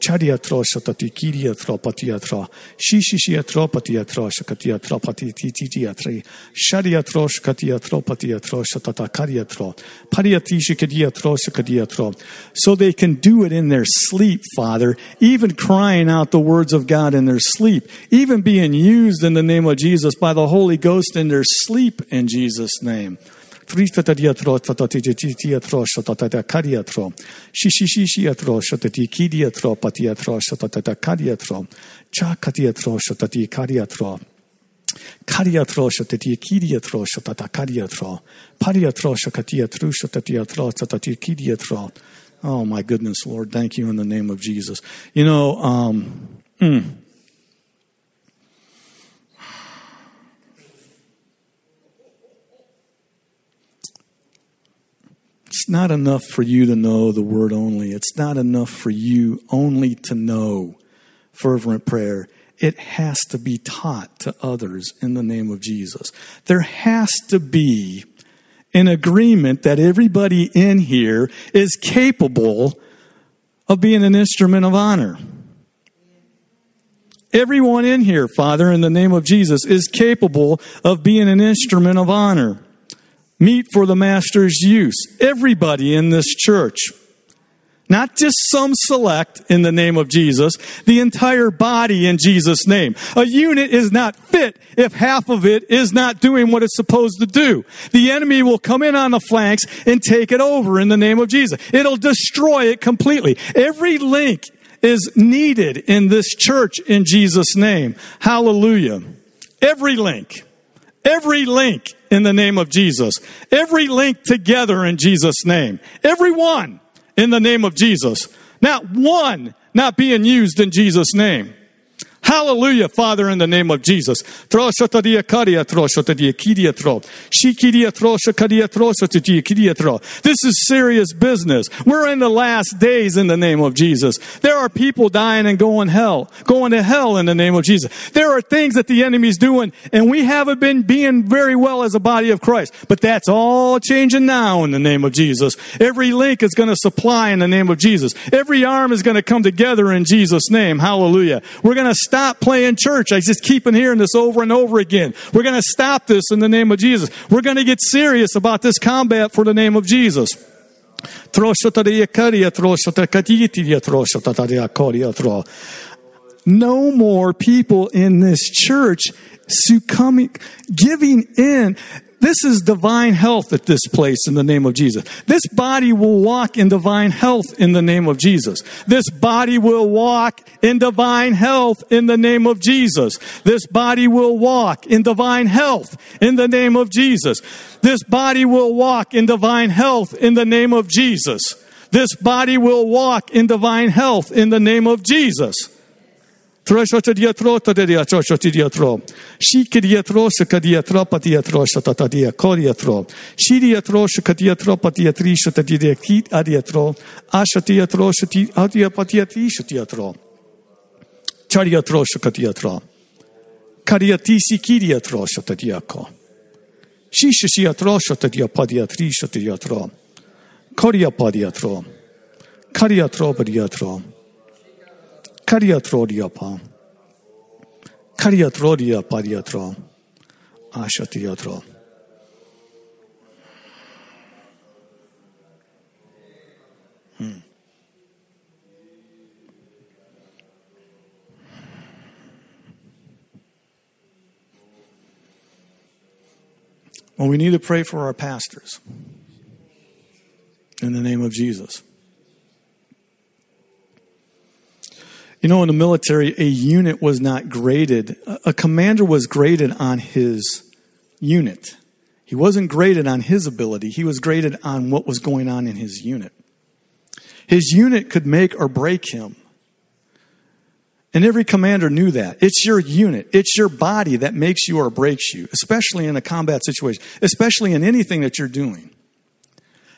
A: patidia trosha tatataka. Chadia trosha tati kidia tra patia tra. Shishi shia tra patia trosha katia tra pati titia tri. Shadia trosha katia tra patia trosha tata kadia tro. Padia tisha kadia trosha kadia tro. So they can do it in their sleep, Father, even crying out the words of God in their sleep, even being used in the name of Jesus by the Holy Ghost in their sleep in Jesus' name. Tristatadia-tro, tatatititia-tro, shatatatacadia-tro. Shishishishiatro, shatatikidia-tro, patia-tro, shatatatacadia-tro. Chakatia-tro, shatatikadia-tro. Kadia-tro, shatatikidia-tro, shatatakadia-tro. Padia-tro, shakatia-tro, shatatia-tro, tatatikidia-tro. Oh my goodness, Lord, thank you in the name of Jesus. You know, um, mm, It's not enough for you to know the word only. It's not enough for you only to know fervent prayer. It has to be taught to others in the name of Jesus. There has to be an agreement that everybody in here is capable of being an instrument of honor. Everyone in here, Father, in the name of Jesus, is capable of being an instrument of honor meet for the master's use. Everybody in this church. Not just some select in the name of Jesus, the entire body in Jesus' name. A unit is not fit if half of it is not doing what it's supposed to do. The enemy will come in on the flanks and take it over in the name of Jesus. It'll destroy it completely. Every link is needed in this church in Jesus' name. Hallelujah. Every link. Every link in the name of Jesus. Every link together in Jesus' name. Every one. in the name of Jesus. Not one not being used in Jesus' name. Hallelujah, Father, in the name of Jesus. This is serious business. We're in the last days in the name of Jesus. There are people dying and going hell, going to hell in the name of Jesus. There are things that the enemy's doing, and we haven't been being very well as a body of Christ. But that's all changing now in the name of Jesus. Every link is going to supply in the name of Jesus. Every arm is going to come together in Jesus' name. Hallelujah. We're going to stop playing church. I just keep on hearing this over and over again. We're going to stop this in the name of Jesus. We're going to get serious about this combat for the name of Jesus. No more people in this church succumbing, giving in. This is divine health at this place in the name of Jesus. This body will walk in divine health in the name of Jesus. This body will walk in divine health in the name of Jesus. This body will walk in divine health in the name of Jesus. This body will walk in divine health in the name of Jesus. This body will walk in divine health in the name of Jesus. Trošote diatro, taderia, trošote diatro. Shike diatro, shika diatro, patiatro, shata dia, coriatro. Shi diatro, shika diatro, patiatri, shata dia, kit adiatro. Asha diatro, shati, adia, patiatri, shatiatro. Chariatro, shika diatro. Cariatisi, kiriatro, shata diaco. Shisha shiatro, shata dia, padiatri, shatiatro. Coria padiatro. Cariatro, padiatro. Kariatrodia Kariatrodia pariatro. Ashatiatro. Hmm. Well, we need to pray for our pastors in the name of Jesus. You know, in the military, a unit was not graded. A commander was graded on his unit. He wasn't graded on his ability, he was graded on what was going on in his unit. His unit could make or break him. And every commander knew that. It's your unit, it's your body that makes you or breaks you, especially in a combat situation, especially in anything that you're doing.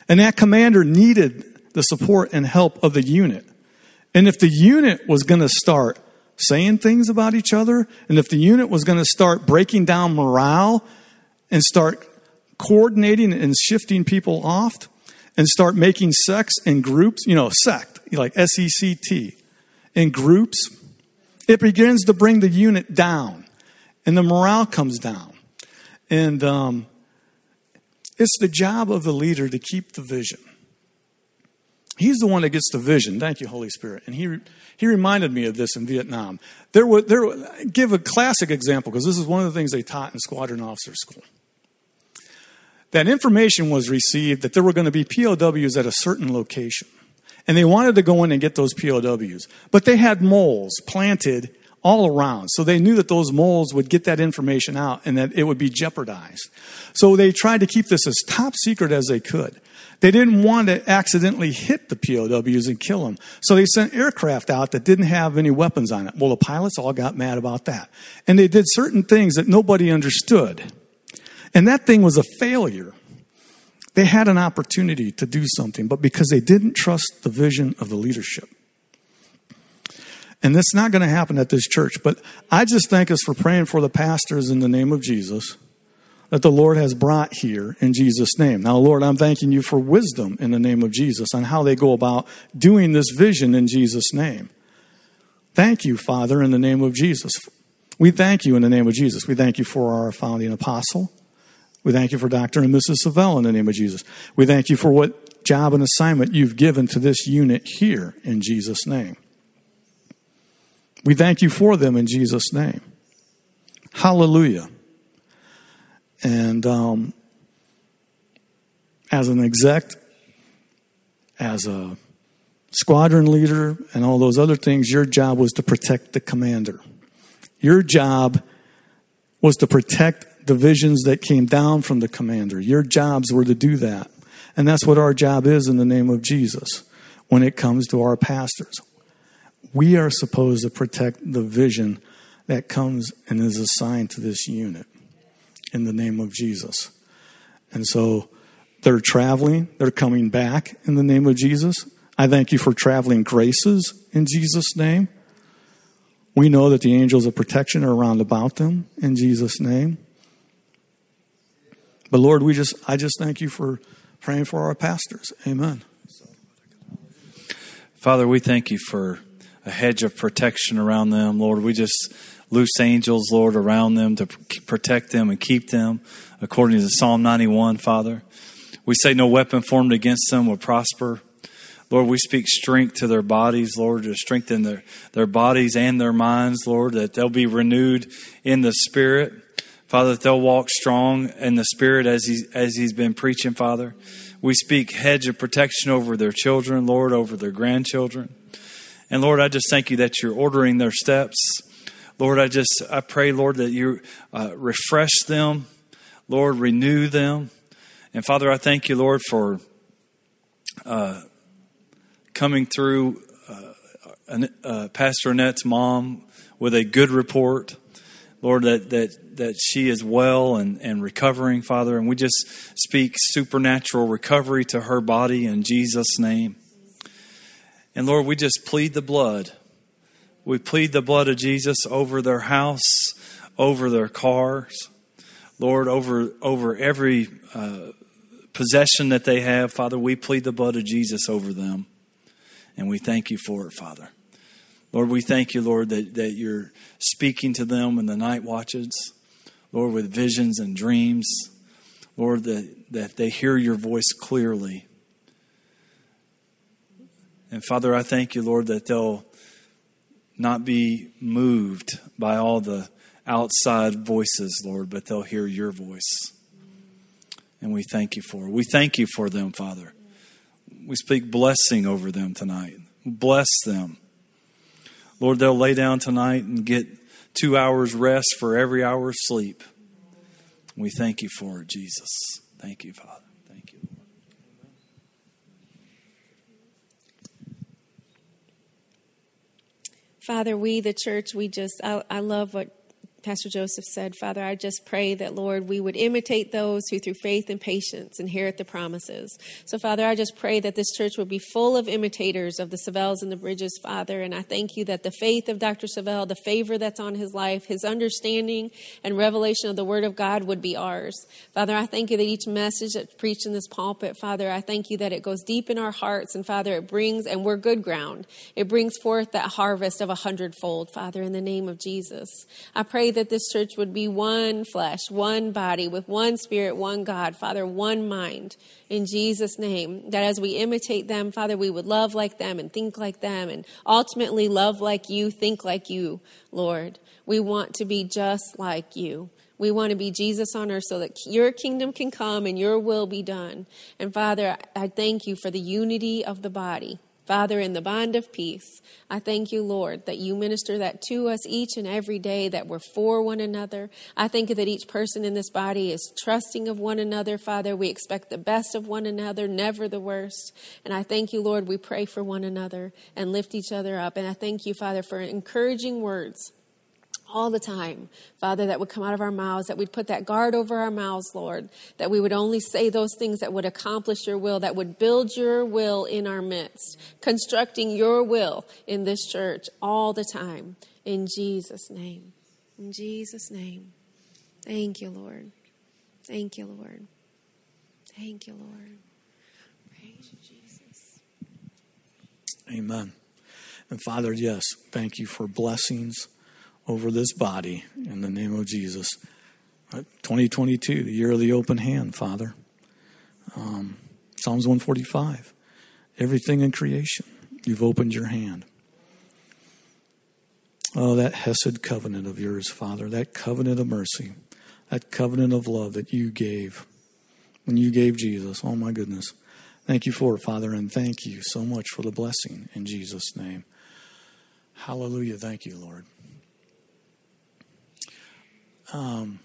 A: And that commander needed the support and help of the unit. And if the unit was going to start saying things about each other, and if the unit was going to start breaking down morale and start coordinating and shifting people off and start making sects in groups, you know, sect, like S E C T, in groups, it begins to bring the unit down and the morale comes down. And um, it's the job of the leader to keep the vision. He's the one that gets the vision. Thank you, Holy Spirit. And he, he reminded me of this in Vietnam. There were, there, give a classic example because this is one of the things they taught in squadron officer school. That information was received that there were going to be POWs at a certain location. And they wanted to go in and get those POWs. But they had moles planted all around. So they knew that those moles would get that information out and that it would be jeopardized. So they tried to keep this as top secret as they could. They didn't want to accidentally hit the POWs and kill them. So they sent aircraft out that didn't have any weapons on it. Well, the pilots all got mad about that. And they did certain things that nobody understood. And that thing was a failure. They had an opportunity to do something, but because they didn't trust the vision of the leadership. And that's not going to happen at this church. But I just thank us for praying for the pastors in the name of Jesus that the Lord has brought here in Jesus' name. Now, Lord, I'm thanking you for wisdom in the name of Jesus on how they go about doing this vision in Jesus' name. Thank you, Father, in the name of Jesus. We thank you in the name of Jesus. We thank you for our founding apostle. We thank you for Dr. and Mrs. Savell in the name of Jesus. We thank you for what job and assignment you've given to this unit here in Jesus' name. We thank you for them in Jesus' name. Hallelujah. And um, as an exec, as a squadron leader, and all those other things, your job was to protect the commander. Your job was to protect the visions that came down from the commander. Your jobs were to do that. And that's what our job is in the name of Jesus. when it comes to our pastors. We are supposed to protect the vision that comes and is assigned to this unit in the name of Jesus. And so they're traveling, they're coming back in the name of Jesus. I thank you for traveling graces in Jesus' name. We know that the angels of protection are around about them in Jesus' name. But Lord, we just I just thank you for praying for our pastors. Amen.
D: Father, we thank you for a hedge of protection around them. Lord, we just loose angels, Lord, around them to protect them and keep them according to Psalm 91, Father. We say no weapon formed against them will prosper. Lord, we speak strength to their bodies, Lord, to strengthen their, their bodies and their minds, Lord, that they'll be renewed in the Spirit. Father, that they'll walk strong in the Spirit as, he, as He's been preaching, Father. We speak hedge of protection over their children, Lord, over their grandchildren. And Lord, I just thank you that you're ordering their steps. Lord, I just I pray, Lord, that you uh, refresh them, Lord, renew them. And Father, I thank you, Lord, for uh, coming through uh, uh, Pastor Annette's mom with a good report. Lord, that, that, that she is well and, and recovering, Father. And we just speak supernatural recovery to her body in Jesus' name. And Lord, we just plead the blood. We plead the blood of Jesus over their house, over their cars, Lord, over over every uh, possession that they have, Father, we plead the blood of Jesus over them. And we thank you for it, Father. Lord, we thank you, Lord, that, that you're speaking to them in the night watches, Lord, with visions and dreams. Lord, that, that they hear your voice clearly. And Father, I thank you, Lord, that they'll not be moved by all the outside voices, Lord, but they'll hear your voice. And we thank you for it. We thank you for them, Father. We speak blessing over them tonight. Bless them. Lord, they'll lay down tonight and get two hours rest for every hour of sleep. We thank you for it, Jesus. Thank you, Father. Thank you.
E: Father, we, the church, we just, I, I love what Pastor Joseph said, Father, I just pray that, Lord, we would imitate those who through faith and patience inherit the promises. So, Father, I just pray that this church would be full of imitators of the Savells and the Bridges, Father. And I thank you that the faith of Dr. Savell, the favor that's on his life, his understanding and revelation of the Word of God would be ours. Father, I thank you that each message that's preached in this pulpit, Father, I thank you that it goes deep in our hearts. And, Father, it brings, and we're good ground, it brings forth that harvest of a hundredfold, Father, in the name of Jesus. I pray that this church would be one flesh, one body, with one spirit, one God, Father, one mind, in Jesus' name. That as we imitate them, Father, we would love like them and think like them, and ultimately love like you, think like you, Lord. We want to be just like you. We want to be Jesus on earth so that your kingdom can come and your will be done. And Father, I thank you for the unity of the body. Father, in the bond of peace, I thank you, Lord, that you minister that to us each and every day, that we're for one another. I thank you that each person in this body is trusting of one another, Father. We expect the best of one another, never the worst. And I thank you, Lord, we pray for one another and lift each other up. And I thank you, Father, for encouraging words all the time, Father, that would come out of our mouths, that we'd put that guard over our mouths, Lord, that we would only say those things that would accomplish your will, that would build your will in our midst, constructing your will in this church all the time. In Jesus' name. In Jesus' name. Thank you, Lord. Thank you, Lord. Thank you, Lord. Praise Jesus.
A: Amen. And Father, yes, thank you for blessings over this body in the name of Jesus. Uh, 2022, the year of the open hand, Father. Um, Psalms 145. Everything in creation, you've opened your hand. Oh, that Hesed covenant of yours, Father, that covenant of mercy, that covenant of love that you gave when you gave Jesus. Oh, my goodness. Thank you for it, Father, and thank you so much for the blessing in Jesus' name. Hallelujah. Thank you, Lord. Um,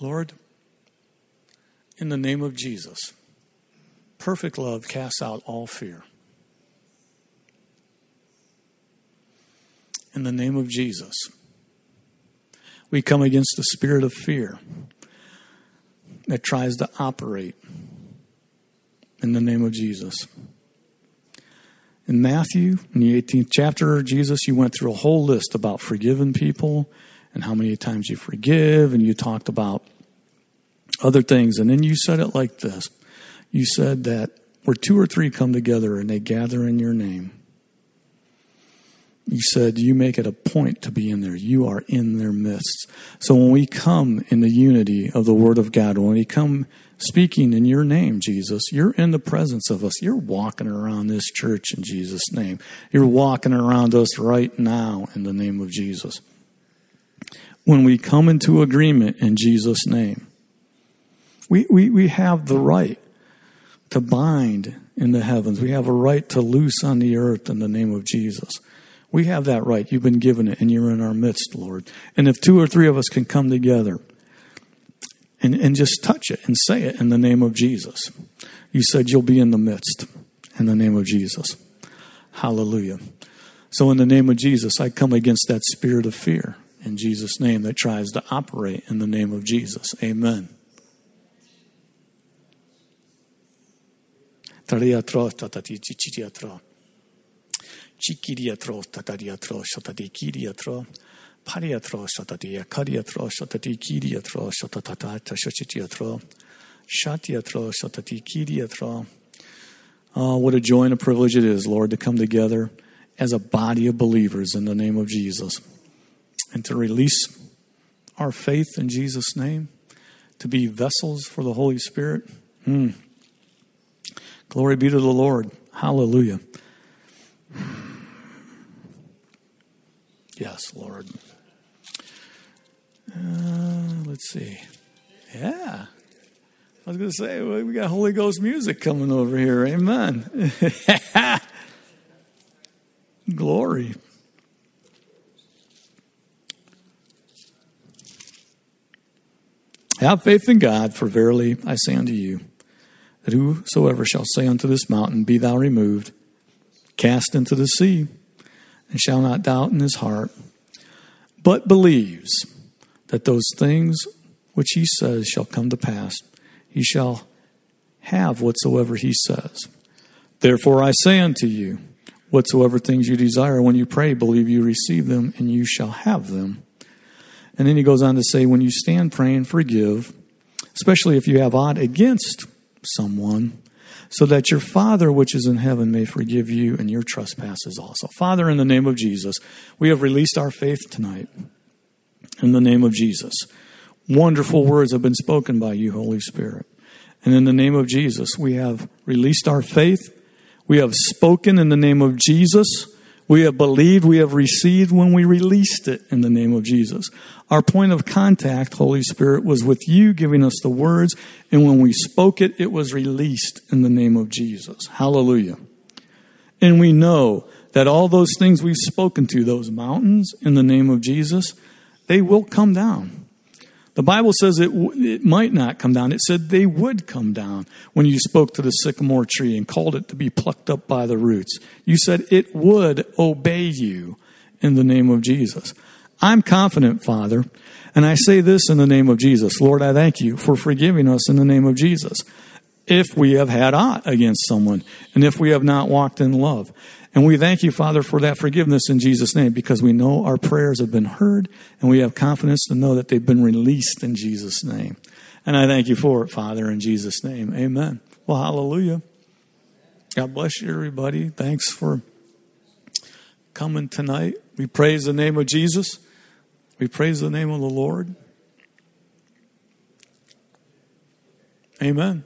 A: Lord, in the name of Jesus, Perfect love casts out all fear. In the name of Jesus, we come against the spirit of fear that tries to operate in the name of Jesus. In Matthew, in the 18th chapter, Jesus, you went through a whole list about forgiving people and how many times you forgive, and you talked about other things. And then you said it like this You said that where two or three come together and they gather in your name, you said you make it a point to be in there. You are in their midst. So when we come in the unity of the Word of God, when we come speaking in your name, Jesus, you're in the presence of us. You're walking around this church in Jesus' name. You're walking around us right now in the name of Jesus. When we come into agreement in Jesus' name, we, we, we have the right to bind in the heavens. We have a right to loose on the earth in the name of Jesus. We have that right. You've been given it, and you're in our midst, Lord. And if two or three of us can come together and, and just touch it and say it in the name of Jesus, you said you'll be in the midst in the name of Jesus. Hallelujah. So, in the name of Jesus, I come against that spirit of fear in Jesus' name that tries to operate in the name of Jesus. Amen. Chikiriatro, tatariatro, shotadikiriatro, pariatro, shotadiya, kariatro, shotadikiriatro, shotatata, shochitiatro, shatiatro, shotadikiriatro. Oh, what a joy and a privilege it is, Lord, to come together as a body of believers in the name of Jesus and to release our faith in Jesus' name, to be vessels for the Holy Spirit. Mm. Glory be to the Lord. Hallelujah. Yes, Lord. Uh, let's see. Yeah. I was going to say, well, we got Holy Ghost music coming over here. Amen. Glory. Have faith in God, for verily I say unto you, that whosoever shall say unto this mountain, Be thou removed, cast into the sea, and shall not doubt in his heart, but believes that those things which he says shall come to pass, he shall have whatsoever he says. Therefore I say unto you, whatsoever things you desire when you pray, believe you receive them, and you shall have them. And then he goes on to say, when you stand praying, forgive, especially if you have aught against someone, so that your Father which is in heaven may forgive you and your trespasses also. Father, in the name of Jesus, we have released our faith tonight. In the name of Jesus. Wonderful words have been spoken by you, Holy Spirit. And in the name of Jesus, we have released our faith. We have spoken in the name of Jesus. We have believed, we have received when we released it in the name of Jesus. Our point of contact, Holy Spirit, was with you giving us the words, and when we spoke it, it was released in the name of Jesus. Hallelujah. And we know that all those things we've spoken to, those mountains, in the name of Jesus, they will come down. The Bible says it, it might not come down. It said they would come down when you spoke to the sycamore tree and called it to be plucked up by the roots. You said it would obey you in the name of Jesus. I'm confident, Father, and I say this in the name of Jesus. Lord, I thank you for forgiving us in the name of Jesus. If we have had aught against someone, and if we have not walked in love. And we thank you, Father, for that forgiveness in Jesus' name because we know our prayers have been heard and we have confidence to know that they've been released in Jesus' name. And I thank you for it, Father, in Jesus' name. Amen. Well, hallelujah. God bless you, everybody. Thanks for coming tonight. We praise the name of Jesus. We praise the name of the Lord. Amen.